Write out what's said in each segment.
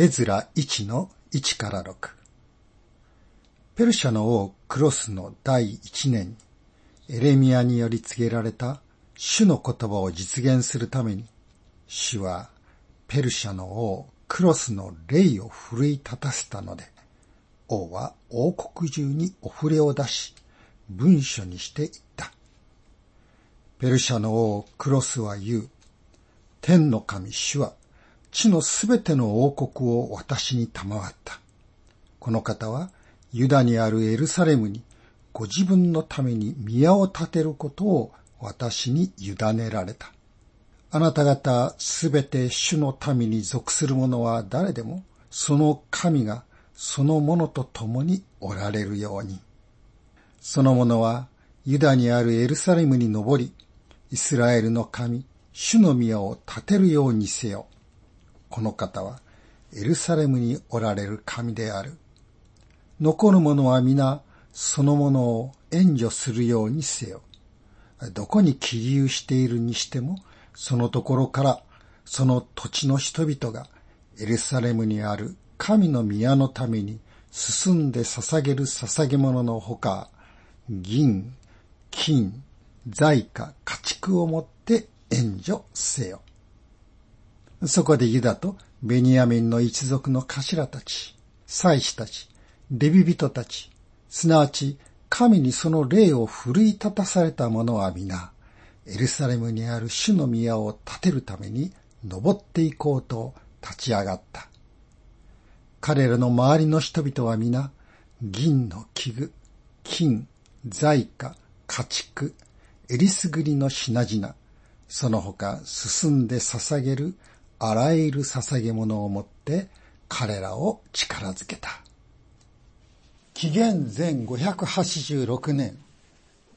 エズラ1の1から6ペルシャの王クロスの第1年にエレミアにより告げられた主の言葉を実現するために主はペルシャの王クロスの霊を奮い立たせたので王は王国中にお触れを出し文書にしていった。ペルシャの王クロスは言う。天の神主は地のすべての王国を私に賜った。この方はユダにあるエルサレムにご自分のために宮を建てることを私に委ねられた。あなた方すべて主の民に属する者は誰でも、その神がその者と共におられるように。その者はユダにあるエルサレムに登り、イスラエルの神、主の宮を建てるようにせよ。この方はエルサレムにおられる神である。残る者は皆そのものを援助するようにせよ。どこに起立しているにしても、そのところからその土地の人々がエルサレムにある神の宮のために進んで捧げる捧げ物のほか、銀、金、財貨、家畜をもって援助せよ。そこでユダとベニヤミンの一族の頭たち、祭司たち、レビ人たち、すなわち神にその霊を奮い立たされた者は皆、エルサレムにある主の宮を建てるために登っていこうと立ち上がった。彼らの周りの人々は皆、銀の器具、金、財貨、家畜、えりすぐりの品々、その他進んで捧げるあらゆる捧げ物をもって彼らを力づけた。紀元前586年、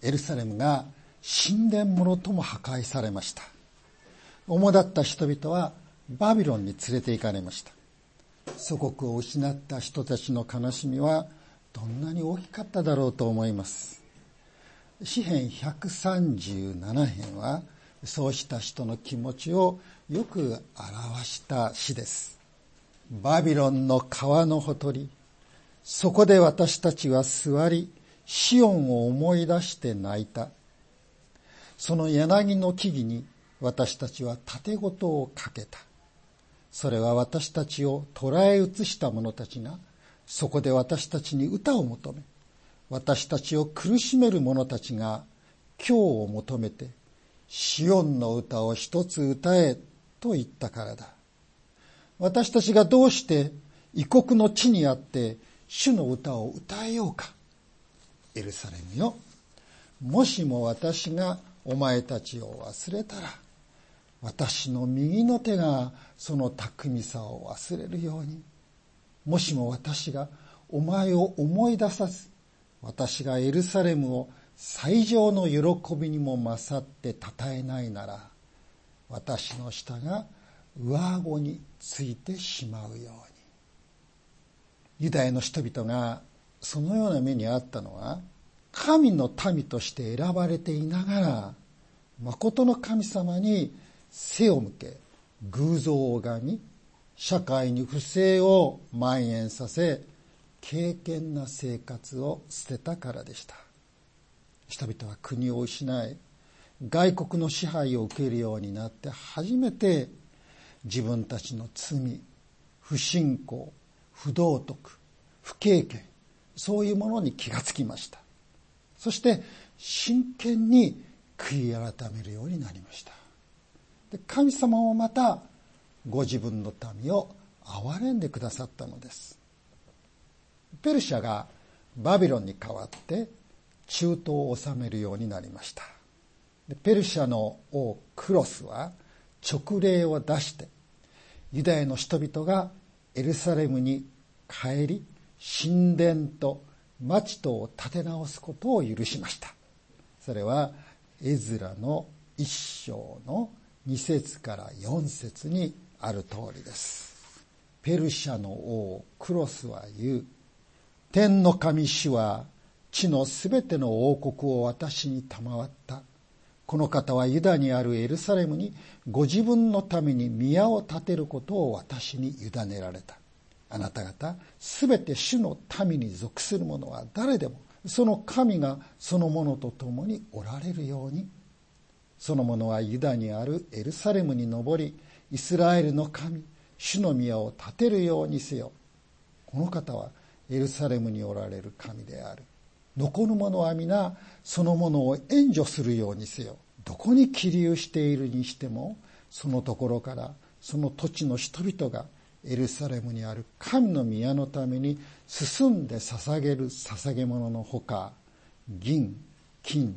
エルサレムが神殿物とも破壊されました。主だった人々はバビロンに連れて行かれました。祖国を失った人たちの悲しみはどんなに大きかっただろうと思います。詩編137編はそうした人の気持ちをよく表した詩です。バビロンの川のほとり、そこで私たちは座り、シオンを思い出して泣いた。その柳の木々に私たちは盾事をかけた。それは私たちを捉え移した者たちが、そこで私たちに歌を求め、私たちを苦しめる者たちが今日を求めてシオンの歌を一つ歌えと言ったからだ。私たちがどうして異国の地にあって主の歌を歌えようか。エルサレムよ。もしも私がお前たちを忘れたら、私の右の手がその巧みさを忘れるように。もしも私がお前を思い出さず、私がエルサレムを最上の喜びにも勝って称えないなら私の舌が上顎についてしまうように。ユダヤの人々がそのような目にあったのは神の民として選ばれていながら誠の神様に背を向け偶像を拝み社会に不正を蔓延させ敬虔な生活を捨てたからでした。人々は国を失い外国の支配を受けるようになって初めて自分たちの罪不信仰不道徳不経験そういうものに気がつきました。そして真剣に悔い改めるようになりました。で神様もまたご自分の民を憐れんでくださったのです。ペルシャがバビロンに代わって中東を治めるようになりました。ペルシャの王クロスは勅令を出してユダヤの人々がエルサレムに帰り神殿と町とを建て直すことを許しました。それはエズラの一章の二節から四節にある通りです。ペルシャの王クロスは言う天の神主は地のすべての王国を私に賜った。この方はユダにあるエルサレムにご自分のために宮を建てることを私に委ねられた。あなた方、すべて主の民に属する者は誰でも、その神がその者と共におられるように、その者はユダにあるエルサレムに登り、イスラエルの神、主の宮を建てるようにせよ。この方はエルサレムにおられる神である。残る者は皆その者を援助するようにせよ。どこに起立しているにしても、そのところからその土地の人々がエルサレムにある神の宮のために進んで捧げる捧げ物のほか、銀、金、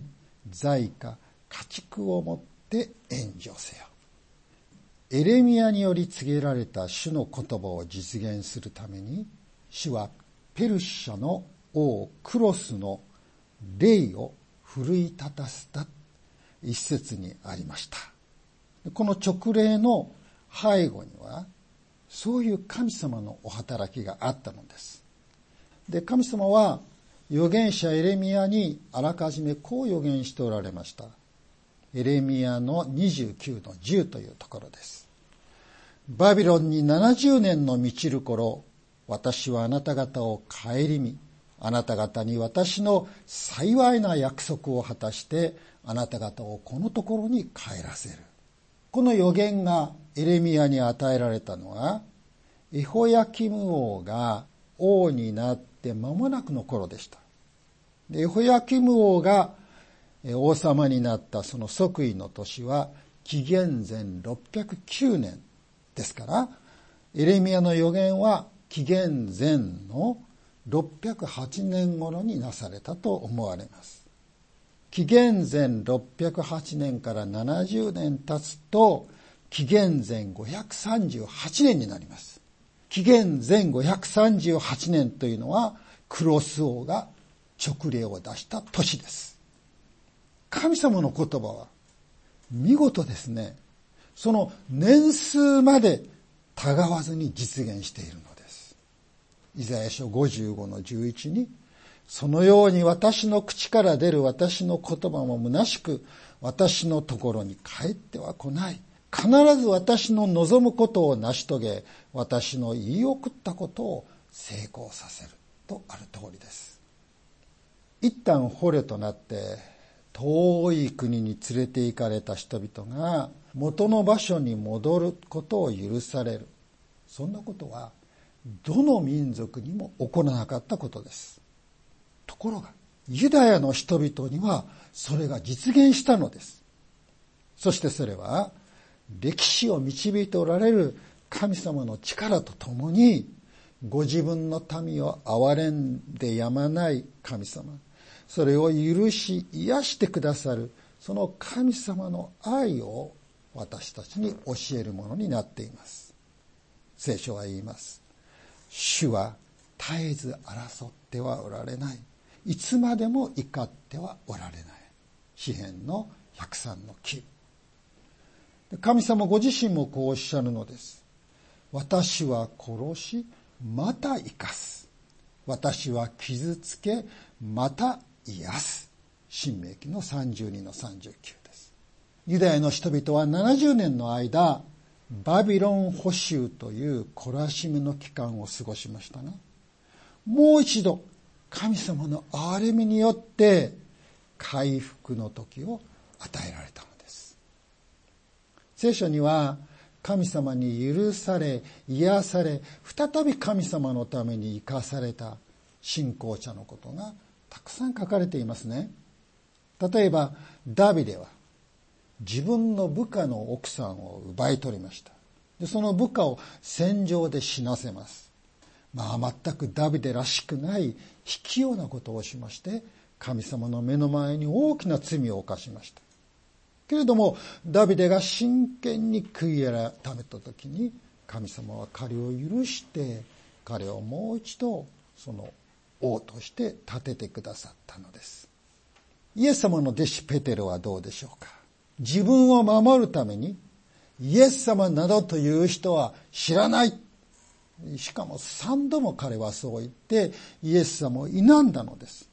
財貨、家畜をもって援助せよ。エレミアにより告げられた主の言葉を実現するために、主はペルシャの王クロスの霊を奮い立たせた一節にありました。この直令の背後には、そういう神様のお働きがあったのです。で、神様は預言者エレミアにあらかじめこう預言しておられました。エレミアの29の10というところです。バビロンに70年の満ちる頃、私はあなた方を顧み、あなた方に私の幸いな約束を果たして、あなた方をこのところに帰らせる。この予言がエレミアに与えられたのは、エホヤキム王が王になって間もなくの頃でした。エホヤキム王が王様になったその即位の年は紀元前609年ですから、エレミアの予言は紀元前の608年頃になされたと思われます。紀元前608年から70年経つと、紀元前538年になります。紀元前538年というのは、クロス王が直令を出した年です。神様の言葉は見事ですね。その年数までたがわずに実現しているのです。イザヤ書55の11に、そのように私の口から出る私の言葉も虚しく、私のところに帰っては来ない。必ず私の望むことを成し遂げ、私の言い送ったことを成功させる。とある通りです。一旦捕虜となって遠い国に連れて行かれた人々が元の場所に戻ることを許される。そんなことはどの民族にも起こらなかったことです。ところが、ユダヤの人々にはそれが実現したのです。そしてそれは歴史を導いておられる神様の力とともにご自分の民を憐れんでやまない神様それを許し癒してくださるその神様の愛を私たちに教えるものになっています聖書は言います主は絶えず争ってはおられない。いつまでも怒ってはおられない。詩篇の103の9神様ご自身もこうおっしゃるのです。私は殺しまた生かす。私は傷つけまた癒す。新明記の32の39です。ユダヤの人々は70年の間バビロン捕囚という懲らしめの期間を過ごしましたがもう一度神様の憐れみによって回復の時を与えられたのです。聖書には神様に許され癒され再び神様のために生かされた信仰者のことがたくさん書かれていますね。例えばダビデは自分の部下の奥さんを奪い取りました。でその部下を戦場で死なせます。まあ全くダビデらしくない卑怯なことをしまして神様の目の前に大きな罪を犯しました。けれどもダビデが真剣に悔い改めた時に神様は彼を許して彼をもう一度その王として立ててくださったのです。イエス様の弟子ペテロはどうでしょうか？自分を守るためにイエス様などという人は知らないしかも三度も彼はそう言ってイエス様を否んだのです。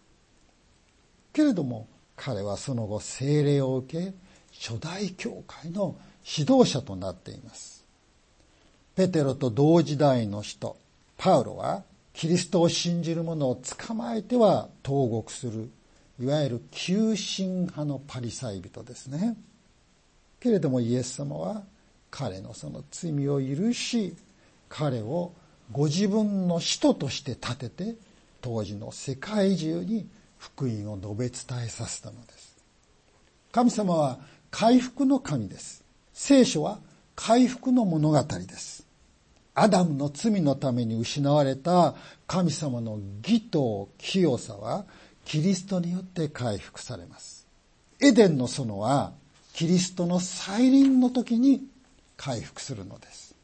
けれども彼はその後聖霊を受け初代教会の指導者となっています。ペテロと同時代の人、パウロはキリストを信じる者を捕まえては投獄する、いわゆる急進派のパリサイ人ですね。けれどもイエス様は彼のその罪を許し、彼をご自分の使徒として立てて、当時の世界中に福音を述べ伝えさせたのです。神様は回復の神です。聖書は回復の物語です。アダムの罪のために失われた神様の義と清さはキリストによって回復されます。エデンの園はキリストの再臨の時に回復するのです。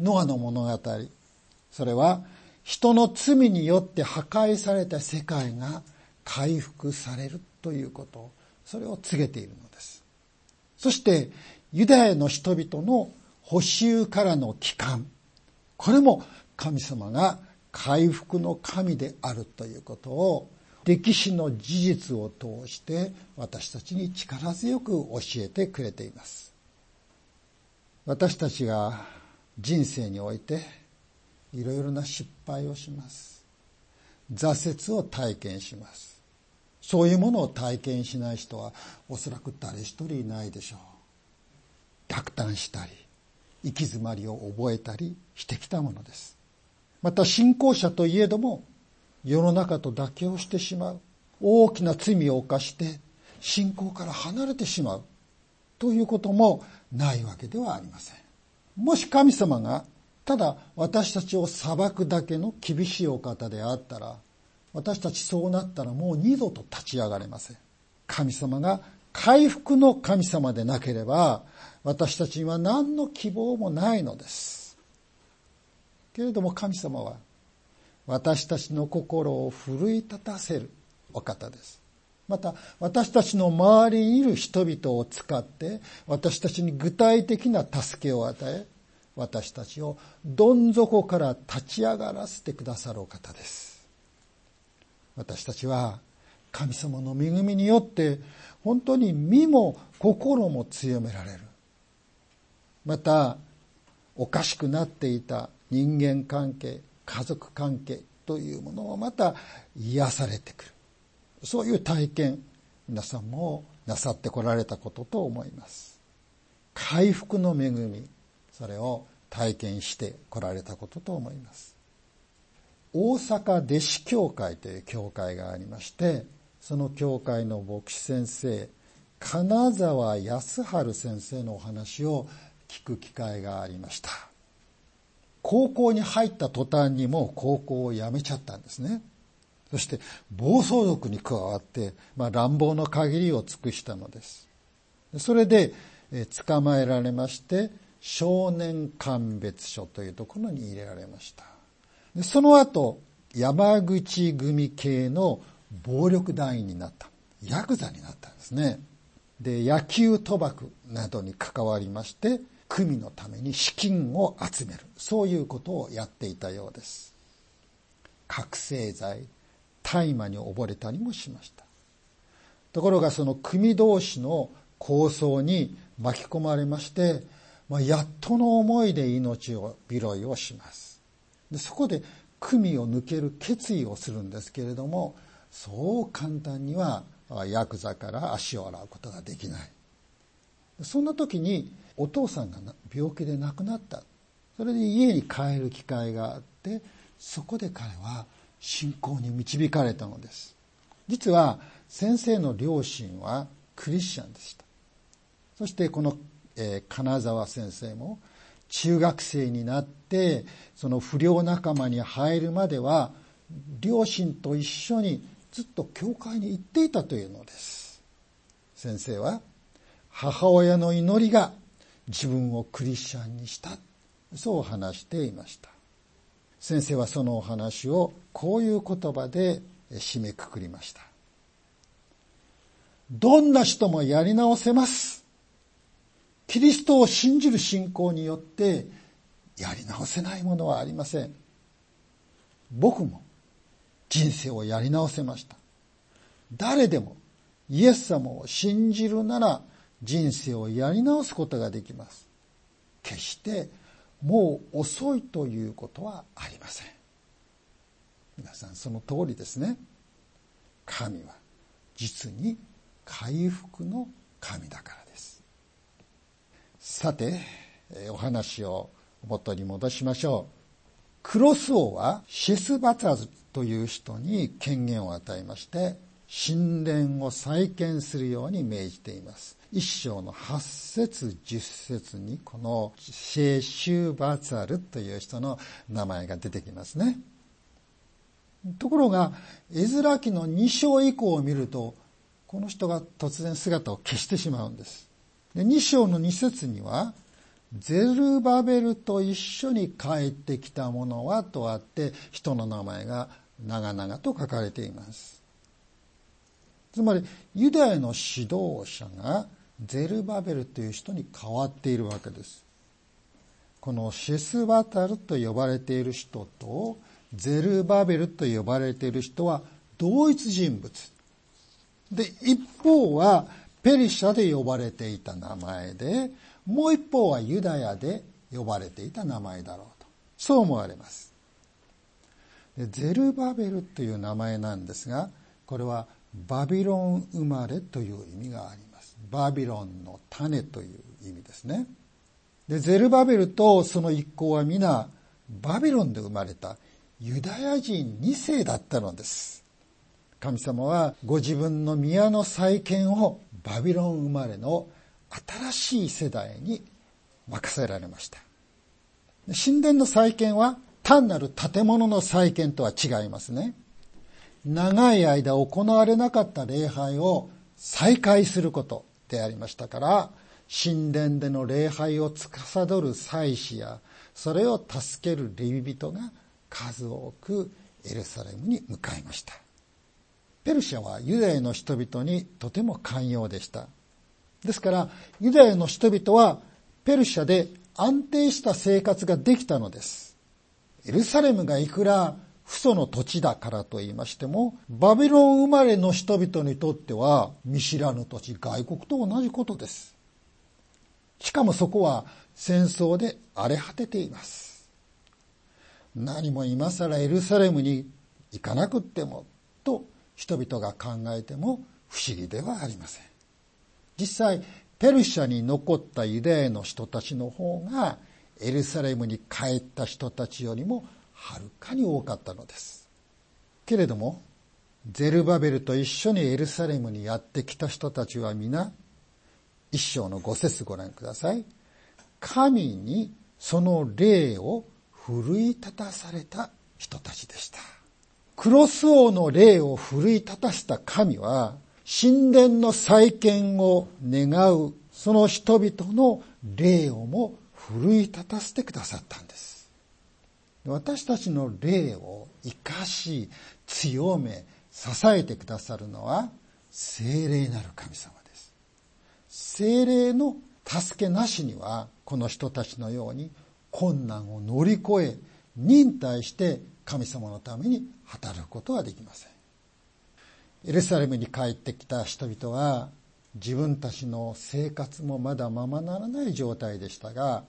ノアの物語、それは人の罪によって破壊された世界が回復されるということ、それを告げているのです。そしてユダヤの人々の補修からの帰還。これも神様が回復の神であるということを歴史の事実を通して私たちに力強く教えてくれています。私たちが人生においていろいろな失敗をします。挫折を体験します。そういうものを体験しない人はおそらく誰一人いないでしょう。逆断したり、行き詰まりを覚えたりしてきたものです。また信仰者といえども、世の中と妥協してしまう。大きな罪を犯して信仰から離れてしまう。ということもないわけではありません。もし神様がただ私たちを裁くだけの厳しいお方であったら、私たちそうなったらもう二度と立ち上がれません。神様が回復の神様でなければ、私たちには何の希望もないのです。けれども神様は、私たちの心を奮い立たせるお方です。また、私たちの周りにいる人々を使って、私たちに具体的な助けを与え、私たちをどん底から立ち上がらせてくださるお方です。私たちは神様の恵みによって本当に身も心も強められる。また、おかしくなっていた人間関係、家族関係というものもまた癒されてくる。そういう体験、皆さんもなさってこられたことと思います。回復の恵み、それを体験してこられたことと思います。大阪弟子協会という協会がありまして、その教会の牧師先生、金沢康春先生のお話を聞く機会がありました。高校に入った途端にもう高校を辞めちゃったんですね。そして暴走族に加わって、まあ、乱暴の限りを尽くしたのです。それで、え捕まえられまして、少年鑑別所というところに入れられました。でその後、山口組系の暴力団員になった。ヤクザになったんですね。で、野球賭博などに関わりまして、組のために資金を集める。そういうことをやっていたようです。覚醒剤、大麻に溺れたりもしました。ところがその組同士の抗争に巻き込まれまして、まあ、やっとの思いで命を拾いをします。でそこで組を抜ける決意をするんですけれども、そう簡単にはヤクザから足を洗うことができない。そんな時にお父さんが病気で亡くなった。それで家に帰る機会があって、そこで彼は信仰に導かれたのです。実は先生の両親はクリスチャンでした。そしてこの、え、金沢先生も中学生になってその不良仲間に入るまでは両親と一緒にずっと教会に行っていたというのです。先生は母親の祈りが自分をクリスチャンにした。そう話していました。先生はそのお話をこういう言葉で締めくくりました。どんな人もやり直せます。キリストを信じる信仰によってやり直せないものはありません。僕も人生をやり直せました。誰でもイエス様を信じるなら人生をやり直すことができます。決してもう遅いということはありません。皆さんその通りですね。神は実に回復の神だからです。さて、お話を元に戻しましょう。クロス王はシェスバタズという人に権限を与えまして、神殿を再建するように命じています。一章の八節十節にこのシェシュバツァルという人の名前が出てきますね。ところが、絵面記の二章以降を見ると、この人が突然姿を消してしまうんです。で二章の二節には、ゼルバベルと一緒に帰ってきたものはとあって、人の名前が長々と書かれています。つまり、ユダヤの指導者がゼルバベルという人に変わっているわけです。このシスバタルと呼ばれている人とゼルバベルと呼ばれている人は同一人物。で、一方はペリシャで呼ばれていた名前で、もう一方はユダヤで呼ばれていた名前だろうと。そう思われます。でゼルバベルという名前なんですが、これはバビロン生まれという意味があります。バビロンの種という意味ですね。で、ゼルバベルとその一行は皆バビロンで生まれたユダヤ人2世だったのです。神様はご自分の宮の再建をバビロン生まれの新しい世代に任せられました。神殿の再建は単なる建物の再建とは違いますね。長い間行われなかった礼拝を再開すること。でありましたから、神殿での礼拝を司る祭司や、それを助けるレビ人が数多くエルサレムに向かいました。ペルシャはユダヤの人々にとても寛容でした。ですから、ユダヤの人々はペルシャで安定した生活ができたのです。エルサレムがいくら父祖の土地だからと言いましても、バビロン生まれの人々にとっては見知らぬ土地、外国と同じことです。しかもそこは戦争で荒れ果てています。何も今更エルサレムに行かなくっても、と人々が考えても不思議ではありません。実際、ペルシャに残ったユダヤの人たちの方が、エルサレムに帰った人たちよりもはるかに多かったのです。けれども、ゼルバベルと一緒にエルサレムにやってきた人たちは皆、一章の五節ご覧ください。神にその霊を奮い立たされた人たちでした。クロス王の霊を奮い立たせた神は、神殿の再建を願うその人々の霊をも奮い立たせてくださったんです。私たちの霊を生かし、強め、支えてくださるのは、精霊なる神様です。精霊の助けなしには、この人たちのように困難を乗り越え、忍耐して神様のために働くことはできません。エルサレムに帰ってきた人々は、自分たちの生活もまだままならない状態でしたが、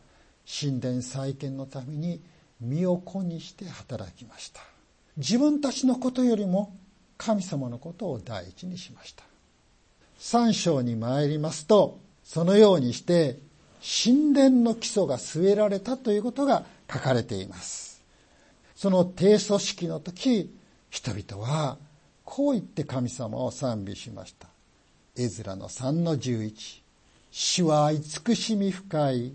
神殿再建のために身を粉にして働きました。自分たちのことよりも神様のことを第一にしました。三章に参りますと、そのようにして神殿の基礎が据えられたということが書かれています。その低組織の時、人々はこう言って神様を賛美しました。エズラの3の11。主は慈しみ深い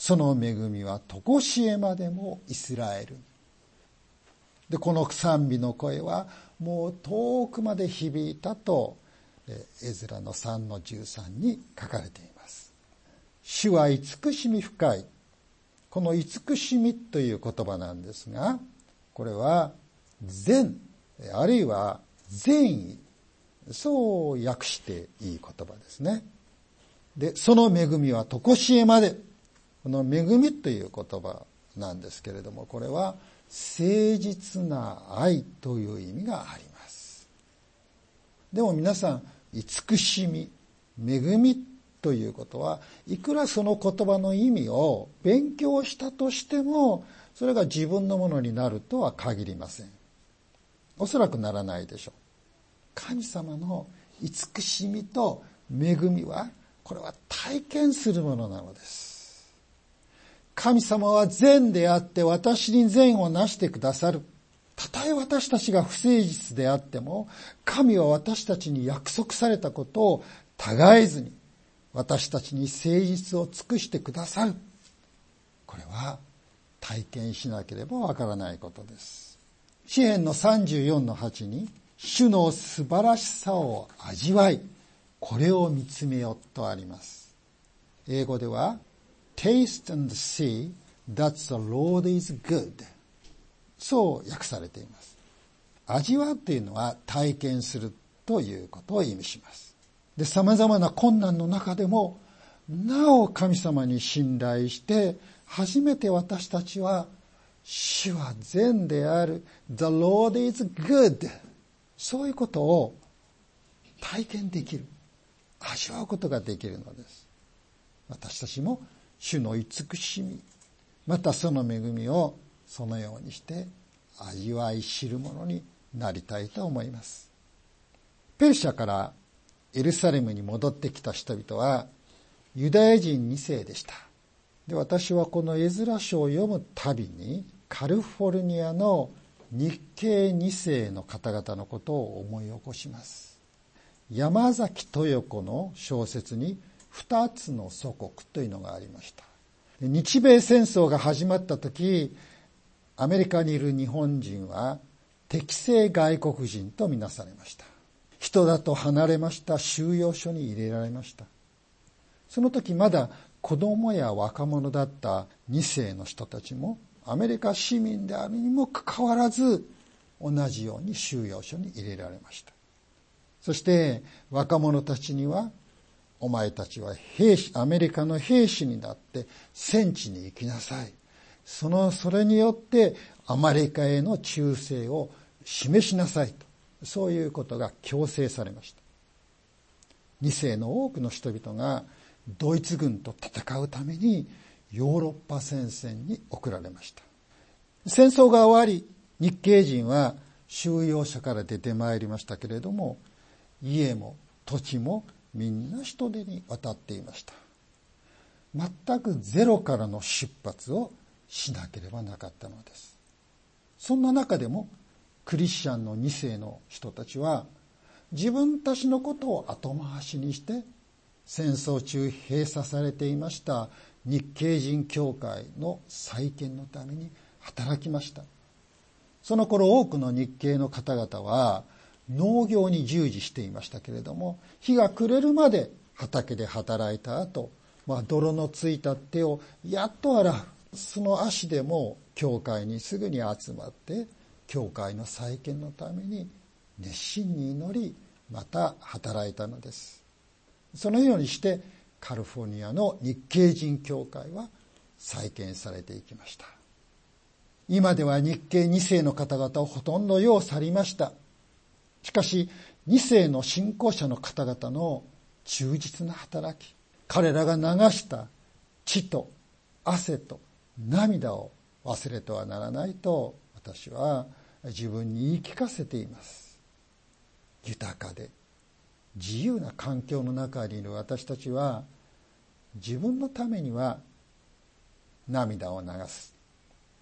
その恵みは常しえまでもイスラエル。で、この賛美の声はもう遠くまで響いたと、エズラの3の13に書かれています。主は慈しみ深い。この慈しみという言葉なんですが、これは善、あるいは善意、そう訳していい言葉ですね。で、その恵みは常しえまで、この恵みという言葉なんですけれども、これは誠実な愛という意味があります。でも皆さん、慈しみ、恵みということはいくらその言葉の意味を勉強したとしてもそれが自分のものになるとは限りません。おそらくならないでしょう。神様の慈しみと恵みはこれは体験するものなのです。神様は善であって私に善をなしてくださるたとえ私たちが不誠実であっても神は私たちに約束されたことを違えずに私たちに誠実を尽くしてくださる。これは体験しなければわからないことです。詩篇の34の8に、主の素晴らしさを味わい、これを見つめよとあります。英語では、taste and see that the Lord is good そう訳されています。味わうというのは体験するということを意味します。で、様々な困難の中でも、なお神様に信頼して、初めて私たちは、主は善である。The Lord is good. そういうことを体験できる。味わうことができるのです。私たちも主の慈しみ、またその恵みをそのようにして味わい知るものになりたいと思います。ペルシャからエルサレムに戻ってきた人々はユダヤ人2世でした。で私はこの絵面書を読むたびにカリフォルニアの日系2世の方々のことを思い起こします。山崎豊子の小説に二つの祖国というのがありました。日米戦争が始まった時、アメリカにいる日本人は適正外国人とみなされました。人だと離れました収容所に入れられましたその時まだ子供や若者だった2世の人たちもアメリカ市民であるにもかかわらず同じように収容所に入れられましたそして若者たちにはお前たちは兵士アメリカの兵士になって戦地に行きなさい。そのそれによってアメリカへの忠誠を示しなさいと。そういうことが強制されました。2世の多くの人々がドイツ軍と戦うためにヨーロッパ戦線に送られました。戦争が終わり日系人は収容者から出てまいりましたけれども家も土地もみんな人手に渡っていました。全くゼロからの出発をしなければなかったのです。そんな中でもクリスチャンの2世の人たちは自分たちのことを後回しにして戦争中閉鎖されていました日系人協会の再建のために働きました。その頃多くの日系の方々は農業に従事していましたけれども日が暮れるまで畑で働いた後、まあ、泥のついた手をやっと洗うその足でも教会にすぐに集まって教会の再建のために熱心に祈りまた働いたのです。そのようにしてカリフォルニアの日系人教会は再建されていきました。今では日系2世の方々をほとんど世を去りました。しかし2世の信仰者の方々の忠実な働き彼らが流した血と汗と涙を忘れてはならないと私は自分に言い聞かせています。豊かで自由な環境の中にいる私たちは自分のためには涙を流す。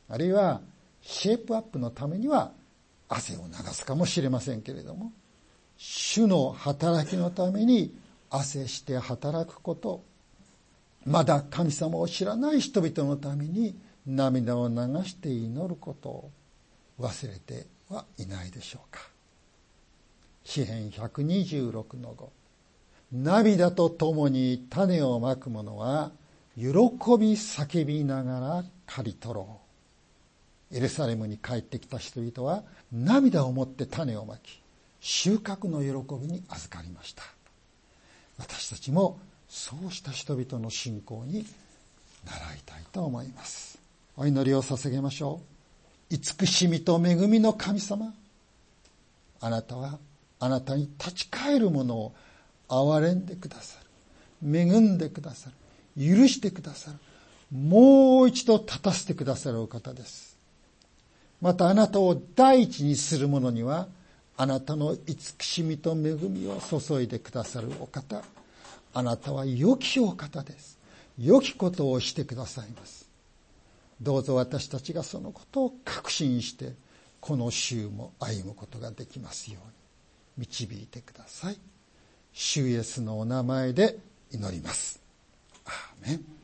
あるいはシェイプアップのためには汗を流すかもしれませんけれども主の働きのために汗して働くこと。まだ神様を知らない人々のために涙を流して祈ること。を忘れてはいないでしょうか。詩編126の5涙とともに種をまく者は喜び叫びながら刈り取ろう。エルサレムに帰ってきた人々は涙を持って種をまき収穫の喜びに預かりました私たちもそうした人々の信仰に習いたいと思いますお祈りを捧げましょう慈しみと恵みの神様あなたはあなたに立ち返るものを憐れんでくださる恵んでくださる。許してくださる。もう一度立たせてくださるお方です。またあなたを第一にする者には、あなたの慈しみと恵みを注いでくださるお方。あなたは良きお方です。良きことをしてくださいます。どうぞ私たちがそのことを確信して、この週も歩むことができますように導いてください。主イエスのお名前で祈ります。アーメン